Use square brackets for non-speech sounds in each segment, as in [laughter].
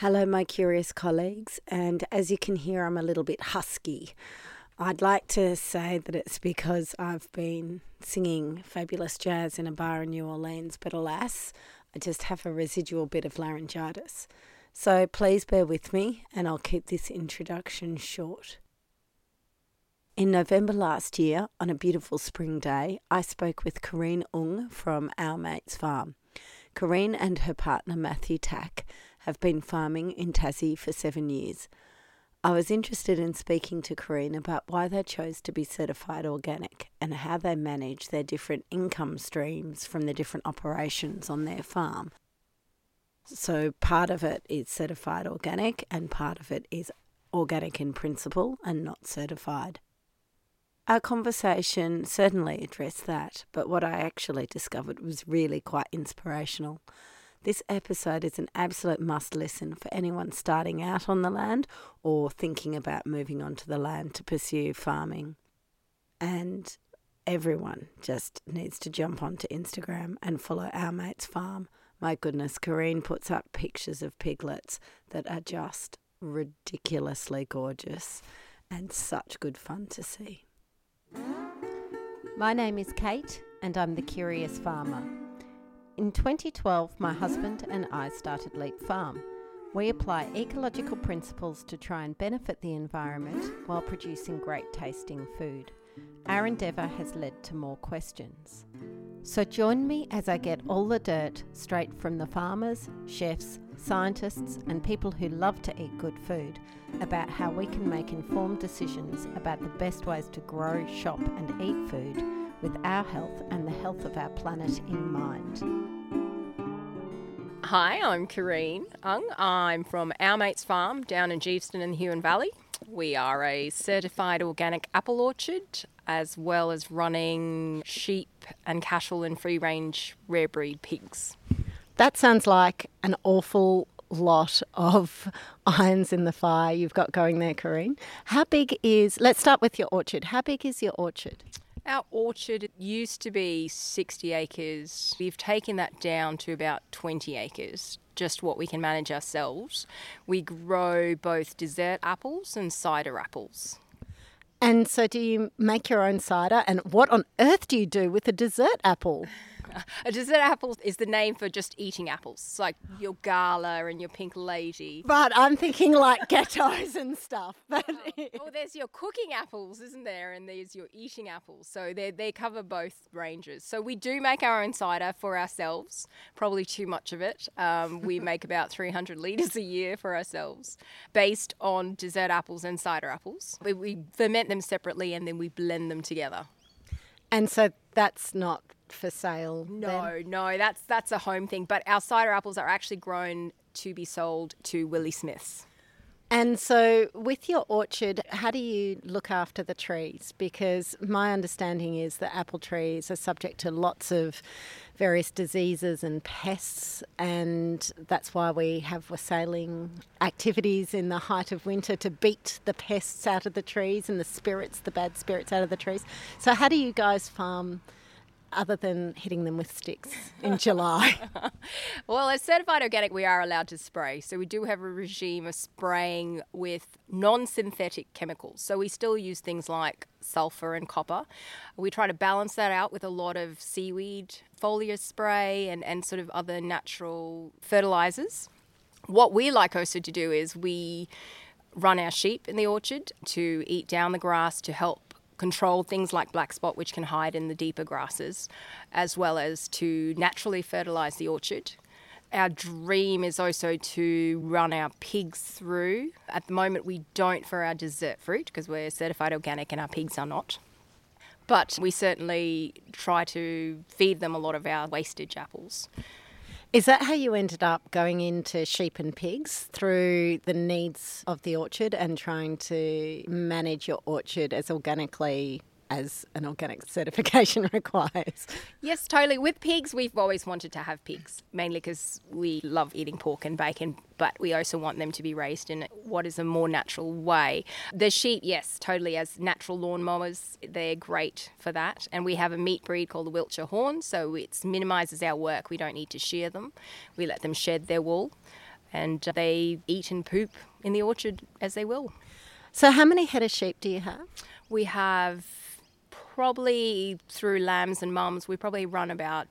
Hello, my curious colleagues, and as you can hear, I'm a little bit husky. I'd like to say that it's because I've been singing fabulous jazz in a bar in New Orleans, but alas, I just have a residual bit of laryngitis. So please bear with me, and I'll keep this introduction short. In November last year, on a beautiful spring day, I spoke with Coreen Ung from Our Mates Farm. Coreen and her partner Mathew Tack have been farming in Tassie for seven years. I was interested in speaking to Coreen about why they chose to be certified organic and how they manage their different income streams from the different operations on their farm. So, part of it is certified organic, and part of it is organic in principle and not certified. Our conversation certainly addressed that, but what I actually discovered was really quite inspirational. This episode is an absolute must listen for anyone starting out on the land or thinking about moving onto the land to pursue farming. And everyone just needs to jump onto Instagram and follow Our Mates Farm. My goodness, Coreen puts up pictures of piglets that are just ridiculously gorgeous and such good fun to see. My name is Kate, and I'm the Curious Farmer. In 2012, my husband and I started Leap Farm. We apply ecological principles to try and benefit the environment while producing great tasting food. Our endeavour has led to more questions. So join me as I get all the dirt straight from the farmers, chefs, scientists, and people who love to eat good food about how we can make informed decisions about the best ways to grow, shop, and eat food with our health and the health of our planet in mind. Hi, I'm Coreen Ung. I'm from Our Mates Farm down in Geeveston in the Huon Valley. We are a certified organic apple orchard as well as running sheep and cattle and free range rare breed pigs. That sounds like an awful lot of [laughs] irons in the fire you've got going there, Coreen. How big is, let's start with your orchard. How big is your orchard? Our orchard used to be 60 acres. We've taken that down to about 20 acres, just what we can manage ourselves. We grow both dessert apples and cider apples. And so, do you make your own cider? And what on earth do you do with a dessert apple? [laughs] a dessert apple is the name for just eating apples. It's like your gala and your pink lady. But I'm thinking like [laughs] ghettos and stuff. But oh, [laughs] oh, there's your cooking apples, isn't there? And there's your eating apples. So they they cover both ranges. So we do make our own cider for ourselves. Probably too much of it. Um, we make about 300 liters a year for ourselves, based on dessert apples and cider apples. We, we ferment them separately and then we blend them together. And so that's not for sale. No, then? no, that's that's a home thing. But our cider apples are actually grown to be sold to Willie Smiths. And so, with your orchard, how do you look after the trees? Because my understanding is that apple trees are subject to lots of various diseases and pests, and that's why we have wassailing activities in the height of winter to beat the pests out of the trees and the spirits, the bad spirits out of the trees. So, how do you guys farm? Other than hitting them with sticks in [laughs] July? [laughs] well, as certified organic, we are allowed to spray. So we do have a regime of spraying with non synthetic chemicals. So we still use things like sulfur and copper. We try to balance that out with a lot of seaweed, foliar spray, and, and sort of other natural fertilizers. What we like also to do is we run our sheep in the orchard to eat down the grass to help control things like black spot, which can hide in the deeper grasses, as well as to naturally fertilise the orchard. Our dream is also to run our pigs through. At the moment, we don't for our dessert fruit because we're certified organic and our pigs are not. But we certainly try to feed them a lot of our wastage apples. Is that how you ended up going into sheep and pigs through the needs of the orchard and trying to manage your orchard as organically as an organic [laughs] certification [laughs] requires. Yes, totally. With pigs, we've always wanted to have pigs, mainly because we love eating pork and bacon, but we also want them to be raised in what is a more natural way. The sheep, yes, totally, as natural lawnmowers, they're great for that. And we have a meat breed called the Wiltshire Horn, so it minimises our work. We don't need to shear them, we let them shed their wool and they eat and poop in the orchard as they will. So, how many head of sheep do you have? We have probably through lambs and mums, we probably run about,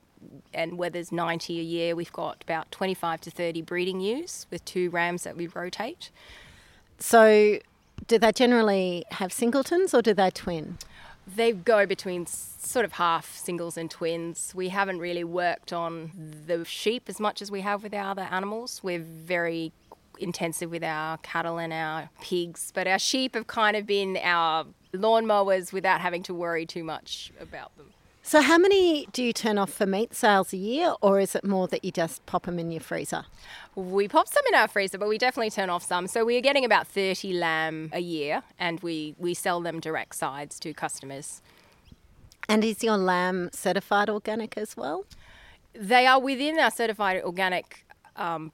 and where there's 90 a year, we've got about 25 to 30 breeding ewes with two rams that we rotate. So, do they generally have singletons or do they twin? They go between sort of half singles and twins. We haven't really worked on the sheep as much as we have with our other animals. We're very intensive with our cattle and our pigs, but our sheep have kind of been our lawnmowers without having to worry too much about them. So, how many do you turn off for meat sales a year, or is it more that you just pop them in your freezer? We pop some in our freezer, but we definitely turn off some. So, we are getting about 30 lamb a year, and we, we sell them direct sides to customers. And is your lamb certified organic as well? They are within our certified organic um,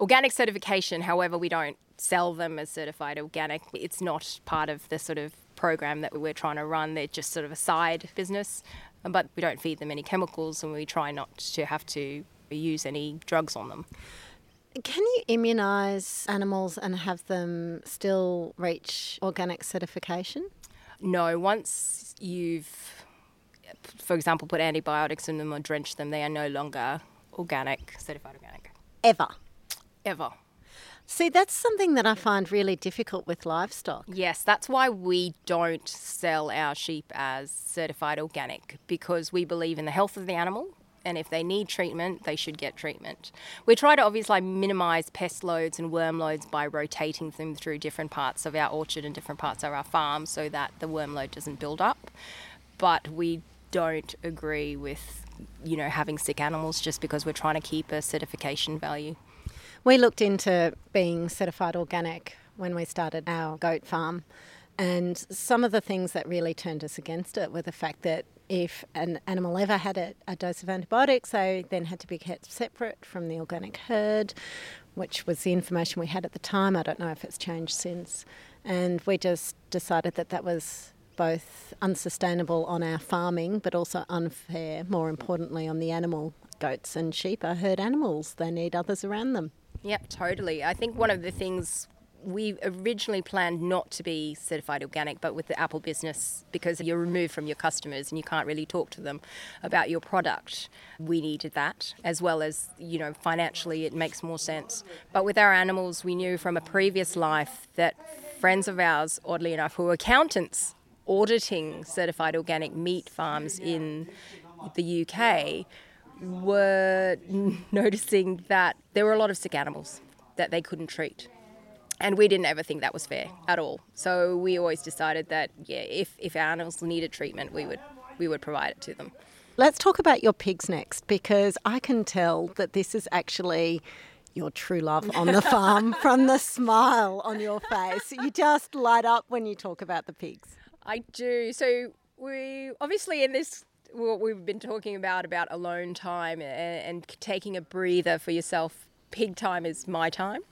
organic certification. However, we don't sell them as certified organic. It's not part of the sort of program that we're trying to run. They're just sort of a side business, but we don't feed them any chemicals and we try not to have to use any drugs on them. Can you immunise animals and have them still reach organic certification? No, once you've, for example, put antibiotics in them or drenched them, they are no longer organic, certified organic. Ever? Ever. See, that's something that I find really difficult with livestock. Yes, that's why we don't sell our sheep as certified organic because we believe in the health of the animal. And if they need treatment, they should get treatment. We try to obviously minimise pest loads and worm loads by rotating them through different parts of our orchard and different parts of our farm so that the worm load doesn't build up. But we don't agree with, you know, having sick animals just because we're trying to keep a certification value. We looked into being certified organic when we started our goat farm. And some of the things that really turned us against it were the fact that if an animal ever had a, a, dose of antibiotics, they then had to be kept separate from the organic herd, which was the information we had at the time. I don't know if it's changed since. And we just decided that that was both unsustainable on our farming, but also unfair, more importantly, on the animal. Goats and sheep are herd animals, they need others around them. Yep, totally. I think one of the things we originally planned not to be certified organic, but with the Apple business, because you're removed from your customers and you can't really talk to them about your product, we needed that, as well as, you know, financially it makes more sense. But with our animals, we knew from a previous life that friends of ours, oddly enough, who were accountants auditing certified organic meat farms in the UK, were [laughs] noticing that there were a lot of sick animals that they couldn't treat. And we didn't ever think that was fair at all. So we always decided that yeah, if, if our animals needed treatment, we would we would provide it to them. Let's talk about your pigs next because I can tell that this is actually your true love on the [laughs] farm from the smile on your face. You just light up when you talk about the pigs. I do. So we obviously in this what we've been talking about about alone time and, and taking a breather for yourself. Pig time is my time.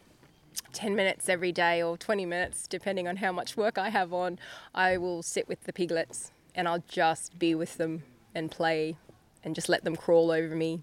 10 minutes every day or 20 minutes, depending on how much work I have on, I will sit with the piglets and I'll just be with them and play and just let them crawl over me.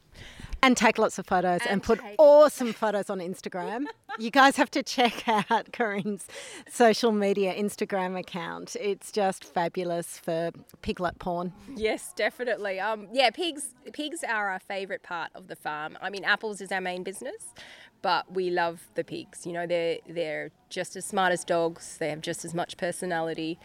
And take lots of photos and, And put take- awesome photos on Instagram. you guys have to check [laughs] out Coreen's social media Instagram account. It's just fabulous for piglet porn. Yes, definitely. Um, yeah, pigs. Pigs are our favourite part of the farm. I mean, apples is our main business, but we love the pigs. You know, they're they're just as smart as dogs. They have just as much personality.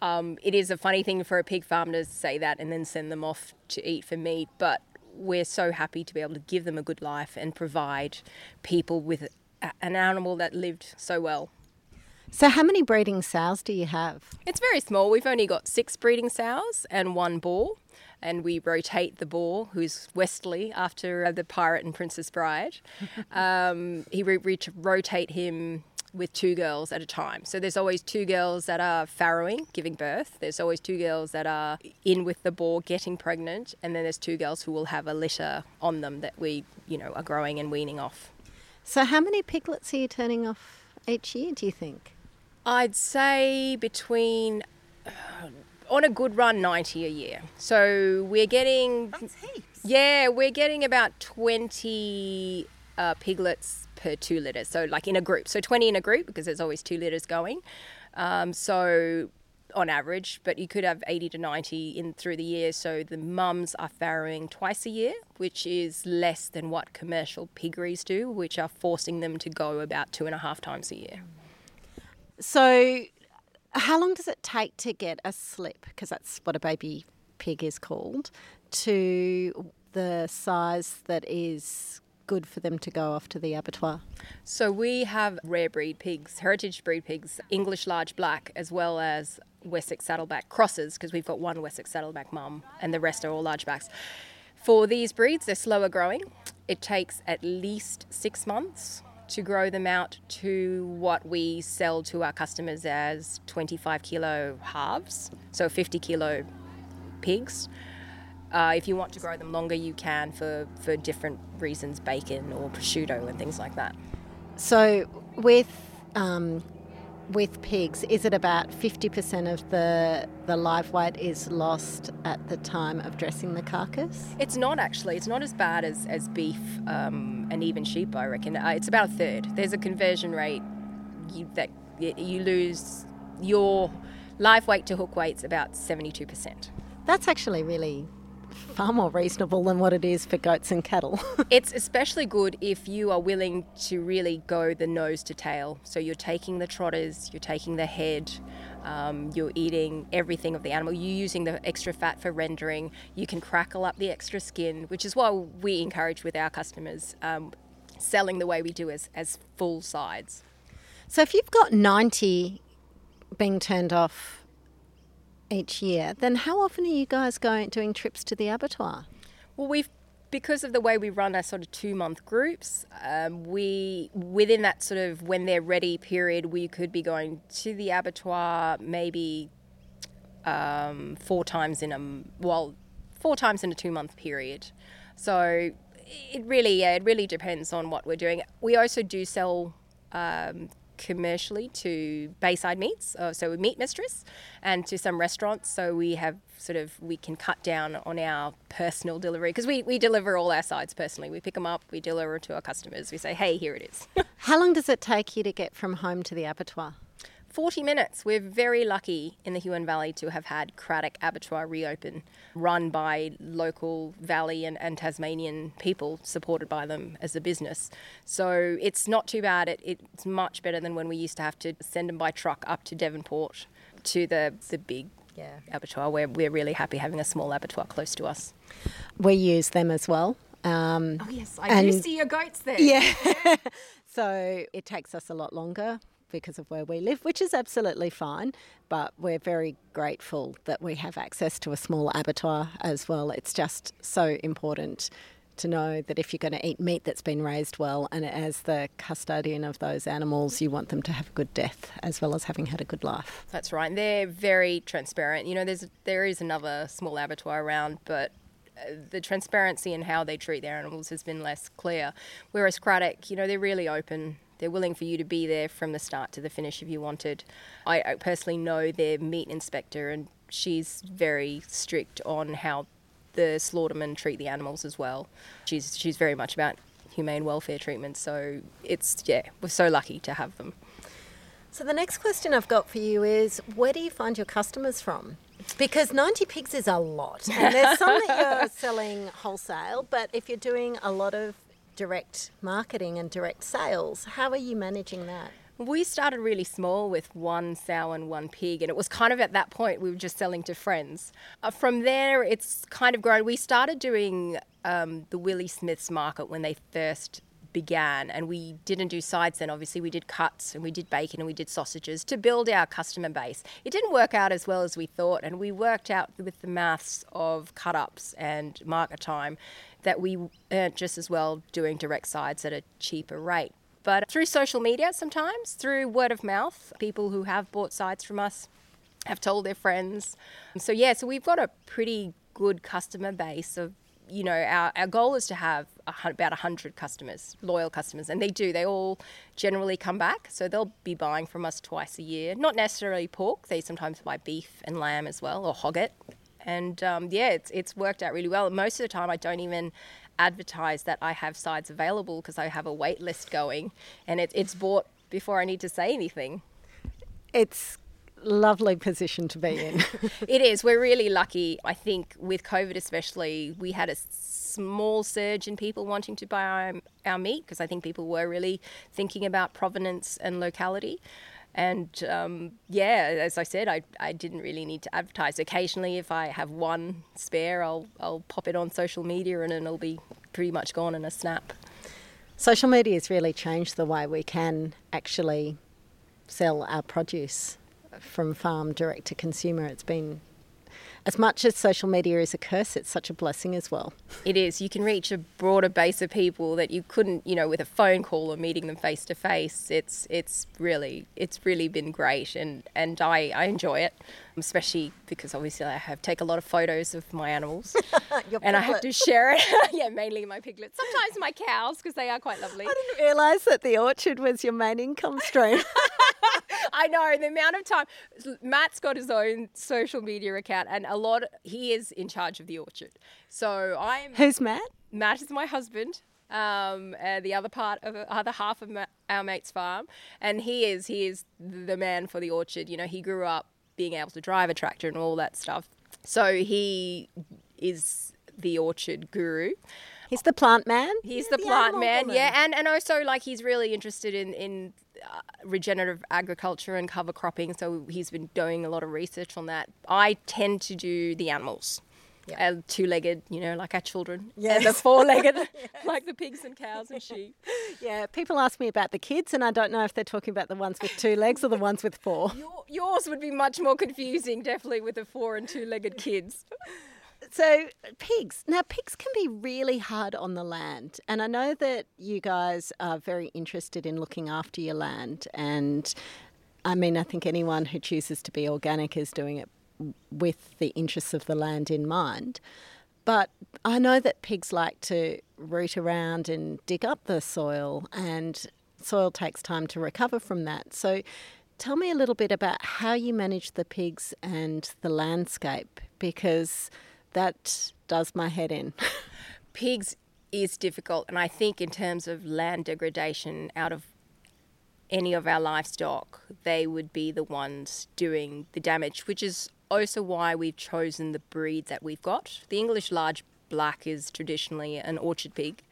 Um, it is a funny thing for a pig farm to say that and then send them off to eat for meat, but we're so happy to be able to give them a good life and provide people with a, an animal that lived so well. So, how many breeding sows do you have? It's very small. We've only got six breeding sows and one boar, and we rotate the boar, who's Westley after uh, the pirate and Princess Bride. [laughs] um, he we, we rotate him with two girls at a time. So there's always two girls that are farrowing, giving birth. There's always two girls that are in with the boar, getting pregnant, and then there's two girls who will have a litter on them that we, you know, are growing and weaning off. So, how many piglets are you turning off each year, do you think? I'd say between, uh, on a good run, 90 a year. So we're getting, That's heaps. yeah, we're getting about 20 uh, piglets per two litters. So, like in a group. So, 20 in a group because there's always two litters going. Um, so, on average, but you could have 80 to 90 in through the year. So the mums are farrowing twice a year, which is less than what commercial piggeries do, which are forcing them to go about two and a half times a year. So, how long does it take to get a slip? Because that's what a baby pig is called, to the size that is good for them to go off to the abattoir? So we have rare breed pigs, heritage breed pigs, English large black, as well as Wessex saddleback crosses, because we've got one Wessex saddleback mum and the rest are all large backs. For these breeds, they're slower growing. It takes at least six months to grow them out to what we sell to our customers as 25 kilo halves, so 50 kilo pigs. Uh, if you want to grow them longer, you can for, for different reasons, bacon or prosciutto and things like that. So, with um, with pigs, is it about fifty percent of the the live weight is lost at the time of dressing the carcass? It's not actually. It's not as bad as as beef um, and even sheep. I reckon uh, it's about a third. There's a conversion rate you, that you lose your live weight to hook weight's about seventy two percent. That's actually really far more reasonable than what it is for goats and cattle. [laughs] it's especially good if you are willing to really go the nose to tail. So you're taking the trotters, you're taking the head, um, you're eating everything of the animal. You're using the extra fat for rendering. You can crackle up the extra skin, which is what we encourage with our customers, um, selling the way we do as, as full sides. So if you've got 90 being turned off each year, then how often are you guys going doing trips to the abattoir? Well, we've because of the way we run our sort of two month groups, um, we within that sort of when they're ready period, we could be going to the abattoir maybe um, four times in a well, four times in a two month period. So it really yeah, it really depends on what we're doing. We also do sell um, commercially to Bayside Meats, uh, so Meat Mistress, and to some restaurants. So we have sort of we can cut down on our personal delivery because we, we deliver all our sides personally. We pick them up, we deliver to our customers. We say, hey, here it is. [laughs] How long does it take you to get from home to the abattoir? 40 minutes. We're very lucky in the Huon Valley to have had Cradoc Abattoir reopen, run by local Valley and, and Tasmanian people, supported by them as a business. So it's not too bad. It, it's much better than when we used to have to send them by truck up to Devonport to the, the big yeah. abattoir. We're, we're really happy having a small abattoir close to us. We use them as well. Um, oh, yes, I do see your goats there. Yeah. [laughs] so it takes us a lot longer because of where we live, which is absolutely fine. But we're very grateful that we have access to a small abattoir as well. It's just so important to know that if you're going to eat meat that's been raised well, and as the custodian of those animals, you want them to have a good death as well as having had a good life. That's right. And they're very transparent. You know, there's there is another small abattoir around, but uh, the transparency in how they treat their animals has been less clear. Whereas Cradoc, you know, they're really open they're willing for you to be there from the start to the finish if you wanted. I, I personally know their meat inspector, and she's very strict on how the slaughtermen treat the animals as well. She's she's very much about humane welfare treatment. So it's yeah, we're so lucky to have them. So the next question I've got for you is, where do you find your customers from? Because 90 pigs is a lot. And there's some that [laughs] you're selling wholesale, but if you're doing a lot of direct marketing and direct sales. How are you managing that? We started really small with one sow and one pig, and it was kind of at that point we were just selling to friends. Uh, from there, it's kind of grown. We started doing um, the Willie Smith's market when they first began, and we didn't do sides then. Obviously, we did cuts and we did bacon and we did sausages to build our customer base. It didn't work out as well as we thought, and we worked out with the maths of cut ups and market time that we earned just as well doing direct sides at a cheaper rate. But through social media, sometimes through word of mouth, people who have bought sides from us have told their friends. So, yeah, so we've got a pretty good customer base of you know, our, our goal is to have about 100 customers, loyal customers, and they do. They all generally come back. So they'll be buying from us twice a year. Not necessarily pork, they sometimes buy beef and lamb as well, or hogget and um, yeah, it's it's worked out really well. Most of the time, I don't even advertise that I have sides available because I have a wait list going and it, it's bought before I need to say anything. It's lovely position to be in. [laughs] it is. We're really lucky. I think with COVID especially, we had a small surge in people wanting to buy our, our meat because I think people were really thinking about provenance and locality. And um, yeah, as I said, I, I didn't really need to advertise. Occasionally, if I have one spare, I'll, I'll pop it on social media and it'll be pretty much gone in a snap. Social media has really changed the way we can actually sell our produce from farm direct to consumer. It's been as much as social media is a curse, it's such a blessing as well. It is. You can reach a broader base of people that you couldn't, you know, with a phone call or meeting them face to face. It's it's really it's really been great, and and I I enjoy it, especially because obviously I have take a lot of photos of my animals, [laughs] and I have to share it. [laughs] yeah, mainly my piglets. Sometimes my cows because they are quite lovely. I didn't realise that the orchard was your main income stream. [laughs] I know the amount of time. Matt's got his own social media account, and a lot. He is in charge of the orchard. So I'm. Who's Matt? Matt is my husband. Um, uh, the other part of other half of ma- our mate's farm, and he is he is the man for the orchard. You know, he grew up being able to drive a tractor and all that stuff. So he is the orchard guru. He's the plant man. He's the, the plant man, woman. yeah, and and also like he's really interested in in regenerative agriculture and cover cropping. So he's been doing a lot of research on that. I tend to do the animals. Yeah. Uh, two-legged, you know, like our children, yes. and [laughs] the four-legged, yes. [laughs] like the pigs and cows and sheep. Yeah, people ask me about the kids, and I don't know if they're talking about the ones with two legs or the ones with four. [laughs] Your, yours would be much more confusing, definitely, with the four and two-legged kids. So, pigs. Now, pigs can be really hard on the land. And I know that you guys are very interested in looking after your land. And I mean, I think anyone who chooses to be organic is doing it with the interests of the land in mind. But I know that pigs like to root around and dig up the soil, and soil takes time to recover from that. So, tell me a little bit about how you manage the pigs and the landscape because that does my head in. [laughs] Pigs is difficult, and I think in terms of land degradation out of any of our livestock, they would be the ones doing the damage, which is also why we've chosen the breed that we've got. The English large black is traditionally an orchard pig.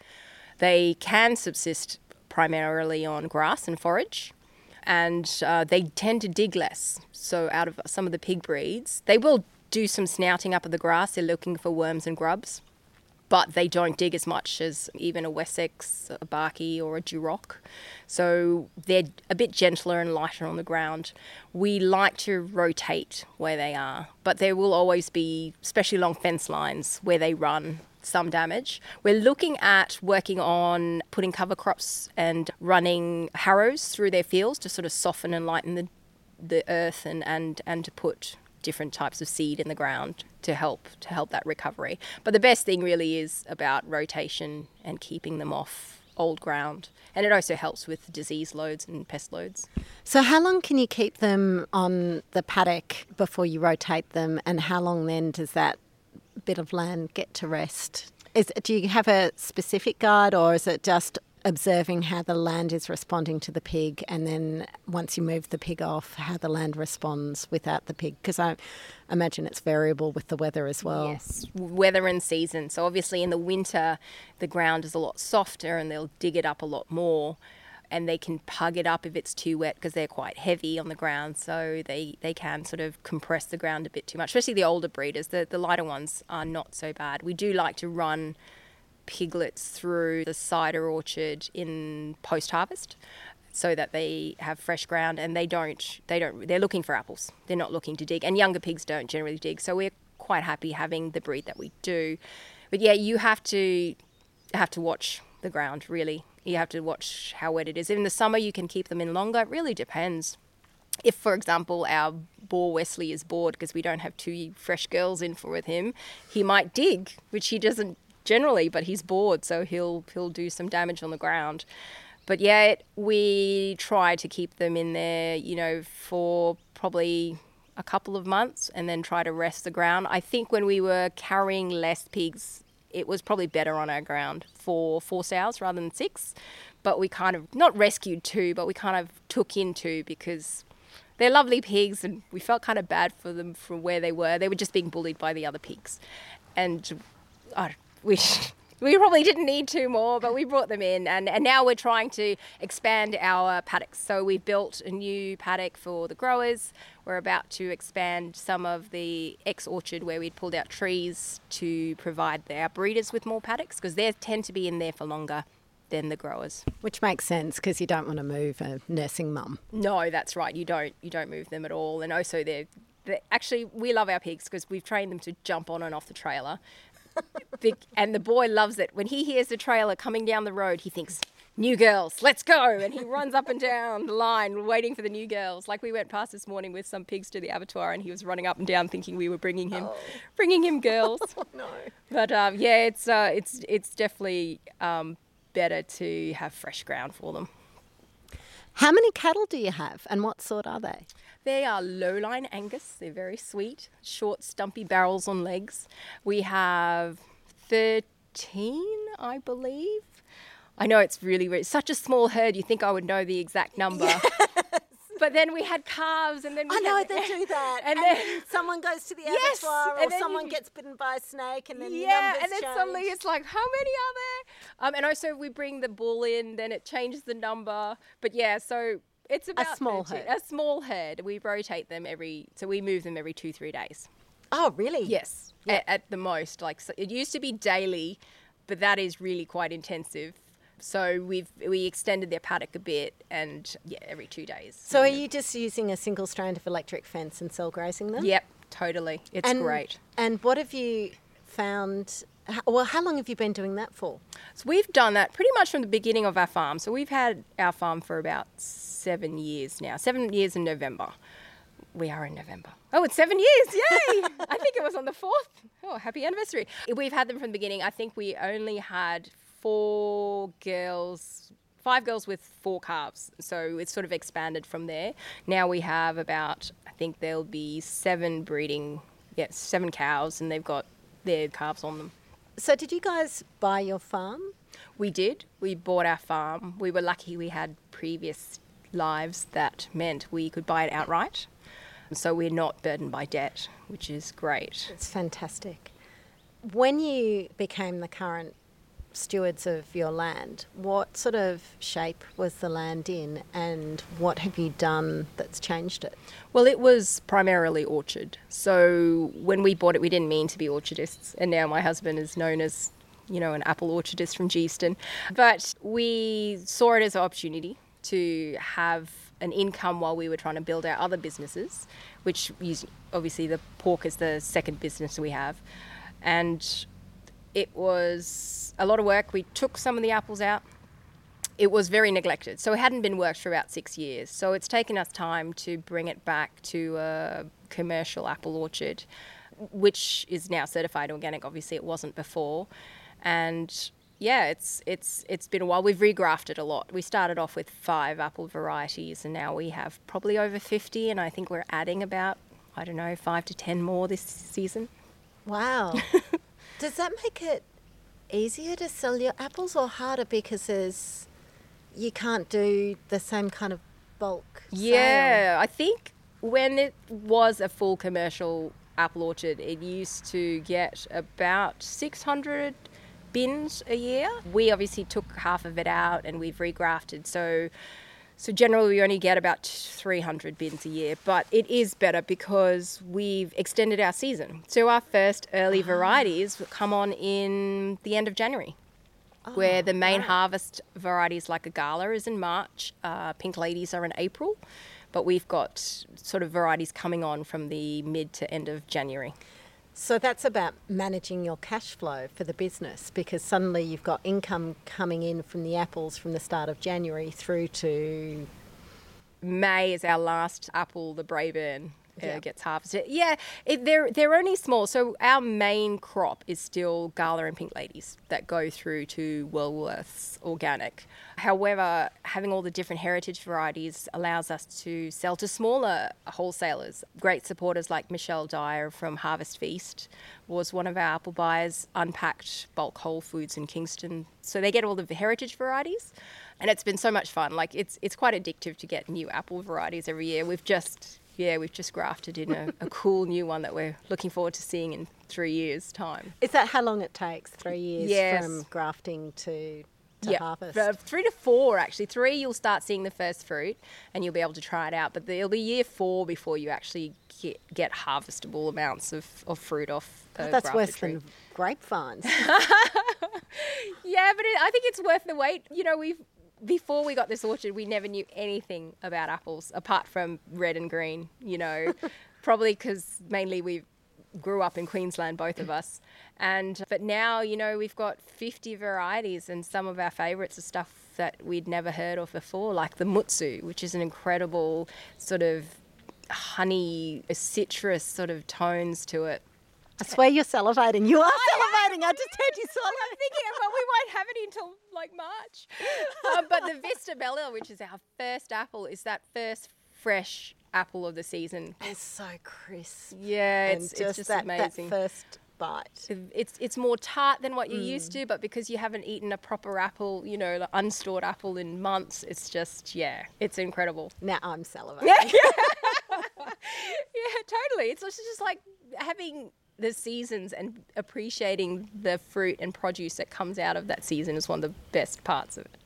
They can subsist primarily on grass and forage, and uh, they tend to dig less. So, out of some of the pig breeds, they will do some snouting up of the grass. They're looking for worms and grubs, but they don't dig as much as even a Wessex, a Barkey, or a Duroc. So they're a bit gentler and lighter on the ground. We like to rotate where they are, but there will always be, especially along fence lines, where they run some damage. We're looking at working on putting cover crops and running harrows through their fields to sort of soften and lighten the the earth and, and, and to put different types of seed in the ground to help to help that recovery. But the best thing really is about rotation and keeping them off old ground. And it also helps with disease loads and pest loads. So how long can you keep them on the paddock before you rotate them and how long then does that bit of land get to rest? Is, do you have a specific guide or is it just observing how the land is responding to the pig, and then once you move the pig off, how the land responds without the pig. Because I imagine it's variable with the weather as well. Yes, weather and season. So obviously in the winter, the ground is a lot softer, and they'll dig it up a lot more. And they can pug it up if it's too wet because they're quite heavy on the ground. So they, they can sort of compress the ground a bit too much, especially the older breeders. The, the lighter ones are not so bad. We do like to run piglets through the cider orchard in post harvest so that they have fresh ground and they don't they don't they're looking for apples. They're not looking to dig. And younger pigs don't generally dig. So we're quite happy having the breed that we do. But yeah you have to have to watch the ground really. You have to watch how wet it is. In the summer you can keep them in longer. It really depends. If for example our boar Westley is bored because we don't have two fresh girls in for with him he might dig which he doesn't generally, but he's bored, so he'll he'll do some damage on the ground. But yet we try to keep them in there, you know, for probably a couple of months and then try to rest the ground. I think when we were carrying less pigs it was probably better on our ground for four sows rather than six. But we kind of not rescued two, but we kind of took in two because they're lovely pigs, and we felt kind of bad for them from where they were. They were just being bullied by the other pigs, and I we [laughs] we probably didn't need two more, but we brought them in, and, and now we're trying to expand our paddocks. So we've built a new paddock for the growers. We're about to expand some of the ex orchard where we'd pulled out trees to provide our breeders with more paddocks because they tend to be in there for longer than the growers. Which makes sense because you don't want to move a nursing mum. No, that's right. You don't you don't move them at all, and also they're actually we love our pigs because we've trained them to jump on and off the trailer. The, and the boy loves it. When he hears the trailer coming down the road, he thinks, New girls, let's go! And he runs up and down the line waiting for the new girls. Like we went past this morning with some pigs to the abattoir, and he was running up and down thinking we were bringing him, oh. bringing him girls. [laughs] oh, no. But um, yeah, it's uh, it's it's definitely um, better to have fresh ground for them. How many cattle do you have, and what sort are they? They are lowline Angus. They're very sweet, short, stumpy barrels on legs. We have 13, I believe. I know it's really, really such a small herd. You think I would know the exact number. [laughs] Yes. But then we had calves, and then we I know had, they do that. [laughs] And, and then someone goes to the yes, abattoir, or someone you, gets bitten by a snake, and then yeah, and then change. suddenly it's like, how many are there? Um, and also we bring the bull in, then it changes the number. But yeah, so it's about a small 13, herd. A small herd. We rotate them every, so we move them every two, three days. Oh, really? Yes, yeah. at, at, the most. Like so it used to be daily, but that is really quite intensive. So we've we extended their paddock a bit, and yeah, every two days. So are you just using a single strand of electric fence and cell grazing them? Yep, totally. It's and, great. And what have you found well, how long have you been doing that for? So we've done that pretty much from the beginning of our farm. So we've had our farm for about seven years now. Seven years in November. We are in November. Oh, it's seven years! Yay! [laughs] I think it was on the fourth. Oh, happy anniversary! We've had them from the beginning. I think we only had four girls five girls with four calves. So it's sort of expanded from there. Now we have about, I think there'll be seven breeding, yeah, seven cows, and they've got their calves on them. So, did you guys buy your farm? We did. We bought our farm. We were lucky we had previous lives that meant we could buy it outright. So, we're not burdened by debt, which is great. It's fantastic. When you became the current stewards of your land, what sort of shape was the land in and what have you done that's changed it? Well, it was primarily orchard. So when we bought it, we didn't mean to be orchardists. And now my husband is known as, you know, an apple orchardist from Geeveston. But we saw it as an opportunity to have an income while we were trying to build our other businesses, which obviously the pork is the second business we have. And it was a lot of work. We took some of the apples out. It was very neglected. So it hadn't been worked for about six years. So it's taken us time to bring it back to a commercial apple orchard, which is now certified organic. Obviously, it wasn't before. And yeah, it's it's it's been a while. We've regrafted a lot. We started off with five apple varieties, and now we have probably over fifty. And I think we're adding about I don't know five to ten more this season. Wow. [laughs] Does that make it easier to sell your apples or harder because there's you can't do the same kind of bulk? Yeah, I think when it was a full commercial apple orchard, it used to get about 600 bins a year. We obviously took half of it out and we've regrafted. So so generally, we only get about 300 bins a year, but it is better because we've extended our season. So our first early oh. varieties come on in the end of January. Oh, where the main right. harvest varieties like a gala is in March, uh, pink ladies are in April, but we've got sort of varieties coming on from the mid to end of January. So that's about managing your cash flow for the business because suddenly you've got income coming in from the apples from the start of January through to May is our last apple, the Braeburn. Uh, Yeah. gets harvested. Yeah, it, they're they're only small. So our main crop is still Gala and Pink Ladies that go through to Woolworths Organic. However, having all the different heritage varieties allows us to sell to smaller wholesalers. Great supporters like Michelle Dyer from Harvest Feast was one of our apple buyers, unpacked bulk Whole Foods in Kingston. So they get all the heritage varieties, and it's been so much fun. Like it's it's quite addictive to get new apple varieties every year. We've just yeah, we've just grafted in a, a cool new one that we're looking forward to seeing in three years' time. Is that how long it takes? Three years Yes. from grafting to, harvest? uh, three to four actually. Three, you'll start seeing the first fruit, and you'll be able to try it out. But it'll be year four before you actually get, get harvestable amounts of, of fruit off. Oh, That's worse tree. than grapevines. [laughs] Yeah, but it, I think it's worth the wait. You know, we've before we got this orchard, we never knew anything about apples apart from red and green. You know, [laughs] probably because mainly we grew up in Queensland, both of us. And but now, you know, we've got 50 varieties, and some of our favourites are stuff that we'd never heard of before, like the mutsu, which is an incredible sort of honey, citrus sort of tones to it. I swear you're salivating. You are salivating. I just heard you swallow. [laughs] I'm thinking, well, we won't have it until like March. um, but the Vista Bella, which is our first apple, is that first fresh apple of the season. It's so crisp. Yeah, it's just, it's just that, amazing. that first bite. it's it's more tart than what you're Mm. used to, but because you haven't eaten a proper apple, you know, like unstored apple in months, it's just yeah, it's incredible. Now I'm salivating. Yeah, [laughs] [laughs] totally. It's just like having the seasons and appreciating the fruit and produce that comes out of that season is one of the best parts of it.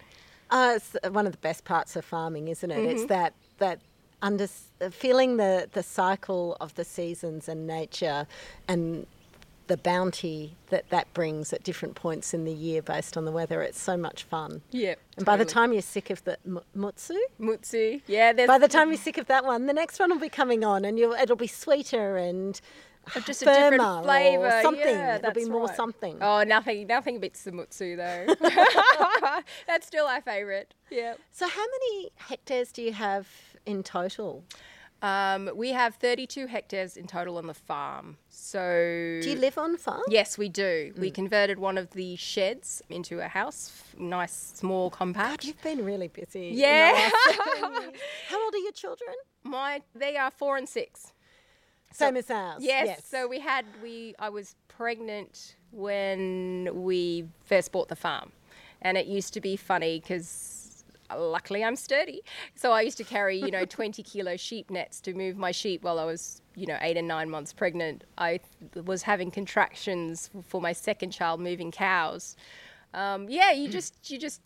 Uh, it's one of the best parts of farming, isn't it? Mm-hmm. It's that that under feeling the the cycle of the seasons and nature, and the bounty that that brings at different points in the year based on the weather. It's so much fun. Yeah. And by the time you're sick of the mu- mutsu, Mutsu, yeah, there's by the time you're sick of that one, the next one will be coming on, and you'll, it'll be sweeter and just a different flavour. something. Yeah, it'll be more right. something. Oh, nothing, nothing beats the mutsu though. [laughs] [laughs] That's still our favourite. Yeah. So, how many hectares do you have in total? Um, we have 32 hectares in total on the farm. So. Do you live on farm? Yes, we do. Mm. We converted one of the sheds into a house, nice, small, compact. God, you've been really busy. Yeah. last [laughs] seven years. How old are your children? My, they are four and six. Same as ours. Yes. So we had we I was pregnant when we first bought the farm, and it used to be funny because luckily I'm sturdy, so I used to carry you know [laughs] 20 kilo sheep nets to move my sheep while I was you know eight and nine months pregnant. I was having contractions for my second child, moving cows. Um, yeah, you just you just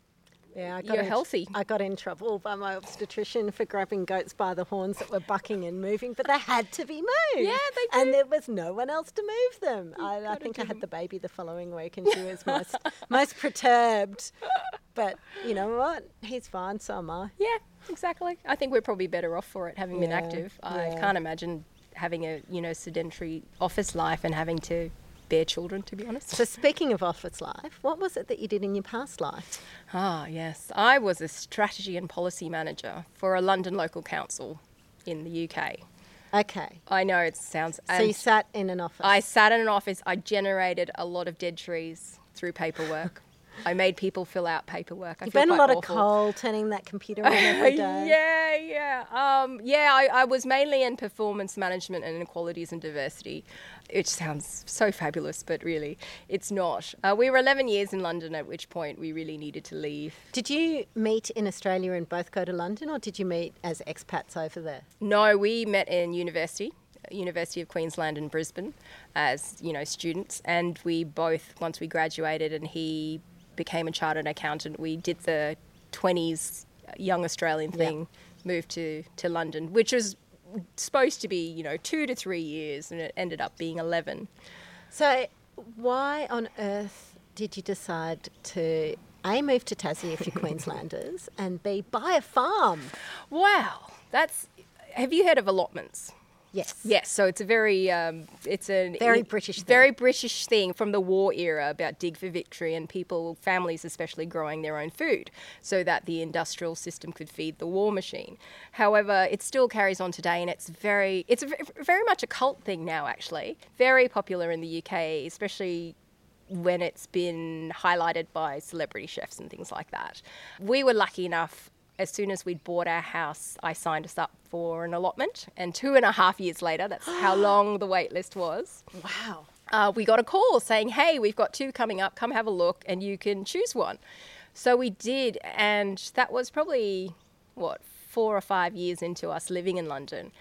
yeah, I you're in, healthy. I got in trouble by my obstetrician for grabbing goats by the horns that were bucking and moving, but they had to be moved. Yeah, they did. And there was no one else to move them. I, I think I had the baby the following week, and she was most [laughs] most perturbed. But you know what? He's fine. So am I. Yeah, exactly. I think we're probably better off for it having been active. I yeah. can't imagine having a you know sedentary office life and having to bear children. To be honest. So speaking of office life, what was it that you did in your past life? Ah, yes. I was a strategy and policy manager for a London local council in the UK. Okay. I know it sounds. So you sat in an office. I sat in an office. I generated a lot of dead trees through paperwork. I made people fill out paperwork. I you feel burn a lot awful. of coal turning that computer on every [laughs] day. yeah, yeah. Um, yeah, I, I was mainly in performance management and inequalities and diversity, which sounds so fabulous, but really, it's not. Uh, we were 11 years in London, at which point we really needed to leave. Did you meet in Australia and both go to London, or did you meet as expats over there? No, we met in university. University of Queensland in Brisbane as you know students and we both once we graduated and he became a chartered accountant we did the 20s young Australian Yeah. thing moved to to London which was supposed to be you know 2 to 3 years and it ended up being 11 So, why on earth did you decide to A, move to Tassie if you're [laughs] Queenslanders, and B, buy a farm? wow that's have you heard of allotments Yes. Yes, so it's a very, um, it's a Very British thing. very British thing from the war era about dig for victory and people, families especially, growing their own food so that the industrial system could feed the war machine. However, it still carries on today, and it's very, it's a, very much a cult thing now. Actually, very popular in the UK, especially when it's been highlighted by celebrity chefs and things like that. We were lucky enough. As soon as we'd bought our house, I signed us up for an allotment, and two and a half years later, that's [gasps] how long the wait list was Wow. uh, we got a call saying, "Hey, we've got two coming up. Come have a look, and you can choose one." So we did, and that was probably what four or five years into us living in London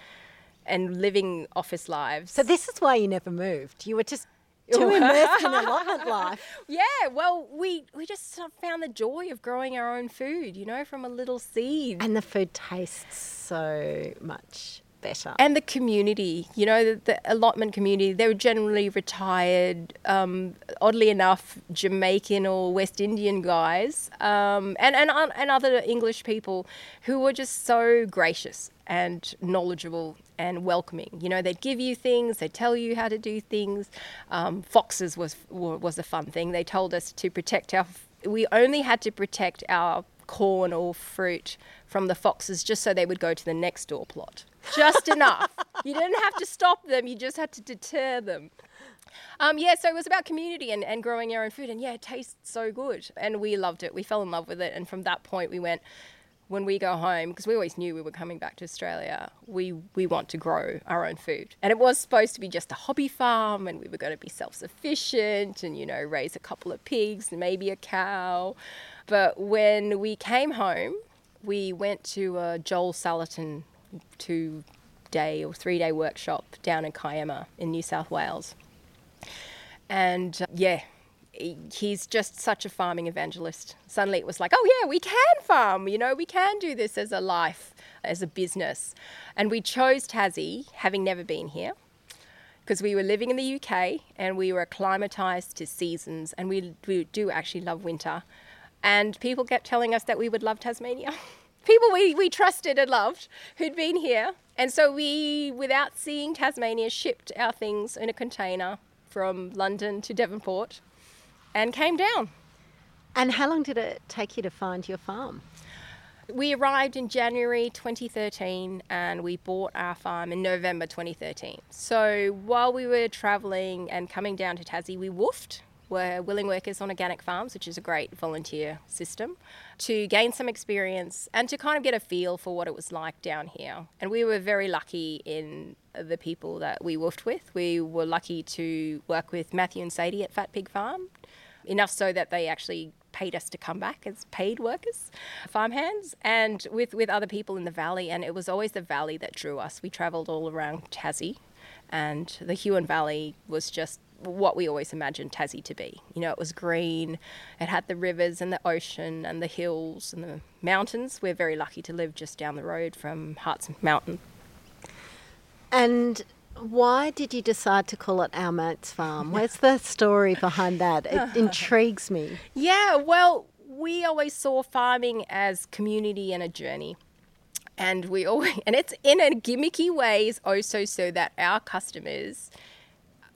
and living office lives. So this is why you never moved. You were just [laughs] too immersed in allotment life. yeah, well, we we just found the joy of growing our own food, you know, from a little seed. And the food tastes so much better. and the community, you know, the, the allotment community, they were generally retired, um, oddly enough, Jamaican or West Indian guys, um, and, and, and other English people who were just so gracious and knowledgeable and welcoming. You know, they'd give you things, they'd tell you how to do things. Um, foxes was, was a fun thing. They told us to protect our, we only had to protect our corn or fruit from the foxes just so they would go to the next door plot. Just enough. You didn't have to stop them, you just had to deter them. Um, yeah, so it was about community and, and growing our own food. And yeah, it tastes so good. And we loved it. We fell in love with it. And from that point, we went, when we go home, because we always knew we were coming back to Australia, we, we want to grow our own food. And it was supposed to be just a hobby farm, and we were going to be self sufficient and, you know, raise a couple of pigs and maybe a cow. But when we came home, we went to a Joel Salatin two day or three day workshop down in Kiama in New South Wales. And uh, yeah, he's just such a farming evangelist. Suddenly it was like, oh yeah, we can farm, you know, we can do this as a life, as a business. And we chose Tassie, having never been here, because we were living in the UK and we were acclimatized to seasons and we, we do actually love winter. And people kept telling us that we would love Tasmania. [laughs] People we, we trusted and loved who'd been here. And so we, without seeing Tasmania, shipped our things in a container from London to Devonport and came down. And how long did it take you to find your farm? We arrived in January 2013 and we bought our farm in November 2013. So while we were travelling and coming down to Tassie, we WWOOFed. We're willing workers on organic farms, which is a great volunteer system, to gain some experience and to kind of get a feel for what it was like down here. And we were very lucky in the people that we WWOOFed with. We were lucky to work with Matthew and Sadie at Fat Pig Farm, enough so that they actually paid us to come back as paid workers, farmhands, and with, with other people in the valley. And it was always the valley that drew us. We travelled all around Tassie, and the Huon Valley was just what we always imagined Tassie to be. You know, it was green, it had the rivers and the ocean and the hills and the mountains. We're very lucky to live just down the road from Hartz Mountain. And why did you decide to call it Our Mate's Farm? Where's the story behind that? It [laughs] intrigues me. Yeah, well, we always saw farming as community and a journey. And we always, and it's in a gimmicky ways also so that our customers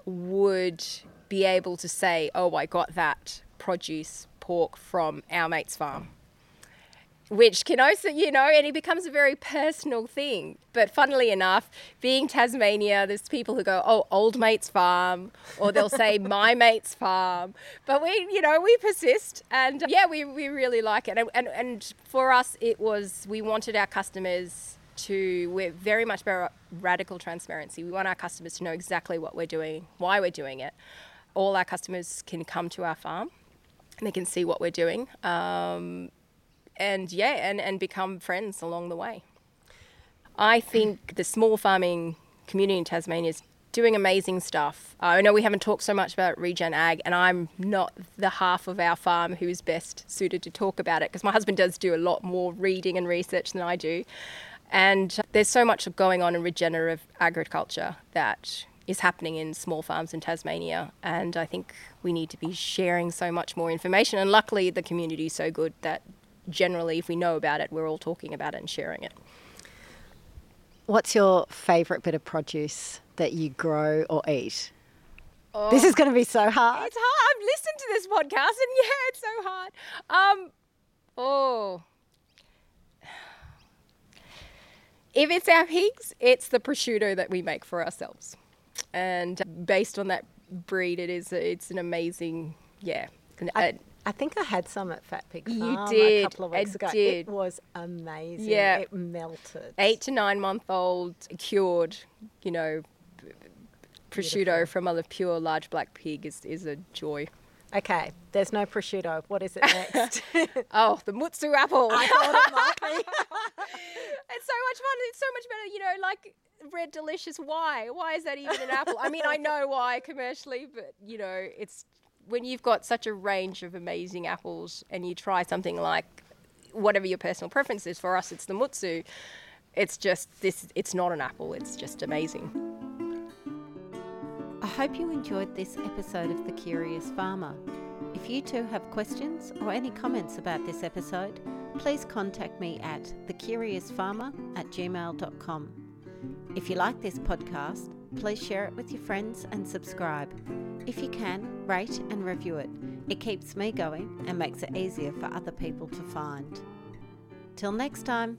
would be able to say, "Oh, I got that produce pork from our mate's farm." Which can also, you know, and it becomes a very personal thing. But funnily enough, being Tasmania, there's people who go, oh, old mate's farm, or they'll say [laughs] my mate's farm. But we, you know, we persist. And yeah, we, we really like it. And, and, and for us, it was, we wanted our customers to, we're very much about radical transparency. We want our customers to know exactly what we're doing, why we're doing it. All our customers can come to our farm and they can see what we're doing. Um, and yeah, and, and become friends along the way. I think the small farming community in Tasmania is doing amazing stuff. I know we haven't talked so much about regen ag, and I'm not the half of our farm who's best suited to talk about it because my husband does do a lot more reading and research than I do. And there's so much going on in regenerative agriculture that is happening in small farms in Tasmania. And I think we need to be sharing so much more information. And luckily, the community is so good that generally, if we know about it, we're all talking about it and sharing it. What's your favourite bit of produce that you grow or eat? This is going to be so hard. It's hard. I've listened to this podcast, and [laughs] yeah, it's so hard. Um, oh, if it's our pigs, it's the prosciutto that we make for ourselves, and uh, based on that breed, it is it's an amazing yeah. an- uh, I, think I had some at Fat Pig You Farm did, a couple of weeks ago. did. It was amazing. Yeah. It melted. eight to nine month old cured, you know, prosciutto Beautiful. from a pure large black pig is, is a joy. Okay, there's no prosciutto. What is it [laughs] next? Oh, the mutsu apple. I thought it might be. [laughs] it's so much fun. It's so much better, you know, like red delicious. Why? Why is that even an apple? I mean, I know [laughs] why commercially, but you know, it's when you've got such a range of amazing apples and you try something like whatever your personal preference is. For us, it's the mutsu. It's just this. It's not an apple. It's just amazing. I hope you enjoyed this episode of The Curious Farmer. If you too have questions or any comments about this episode, please contact me at thecuriousfarmer at gmail.com. If you like this podcast, please share it with your friends and subscribe. If you can, rate and review it. It keeps me going and makes it easier for other people to find. Till next time.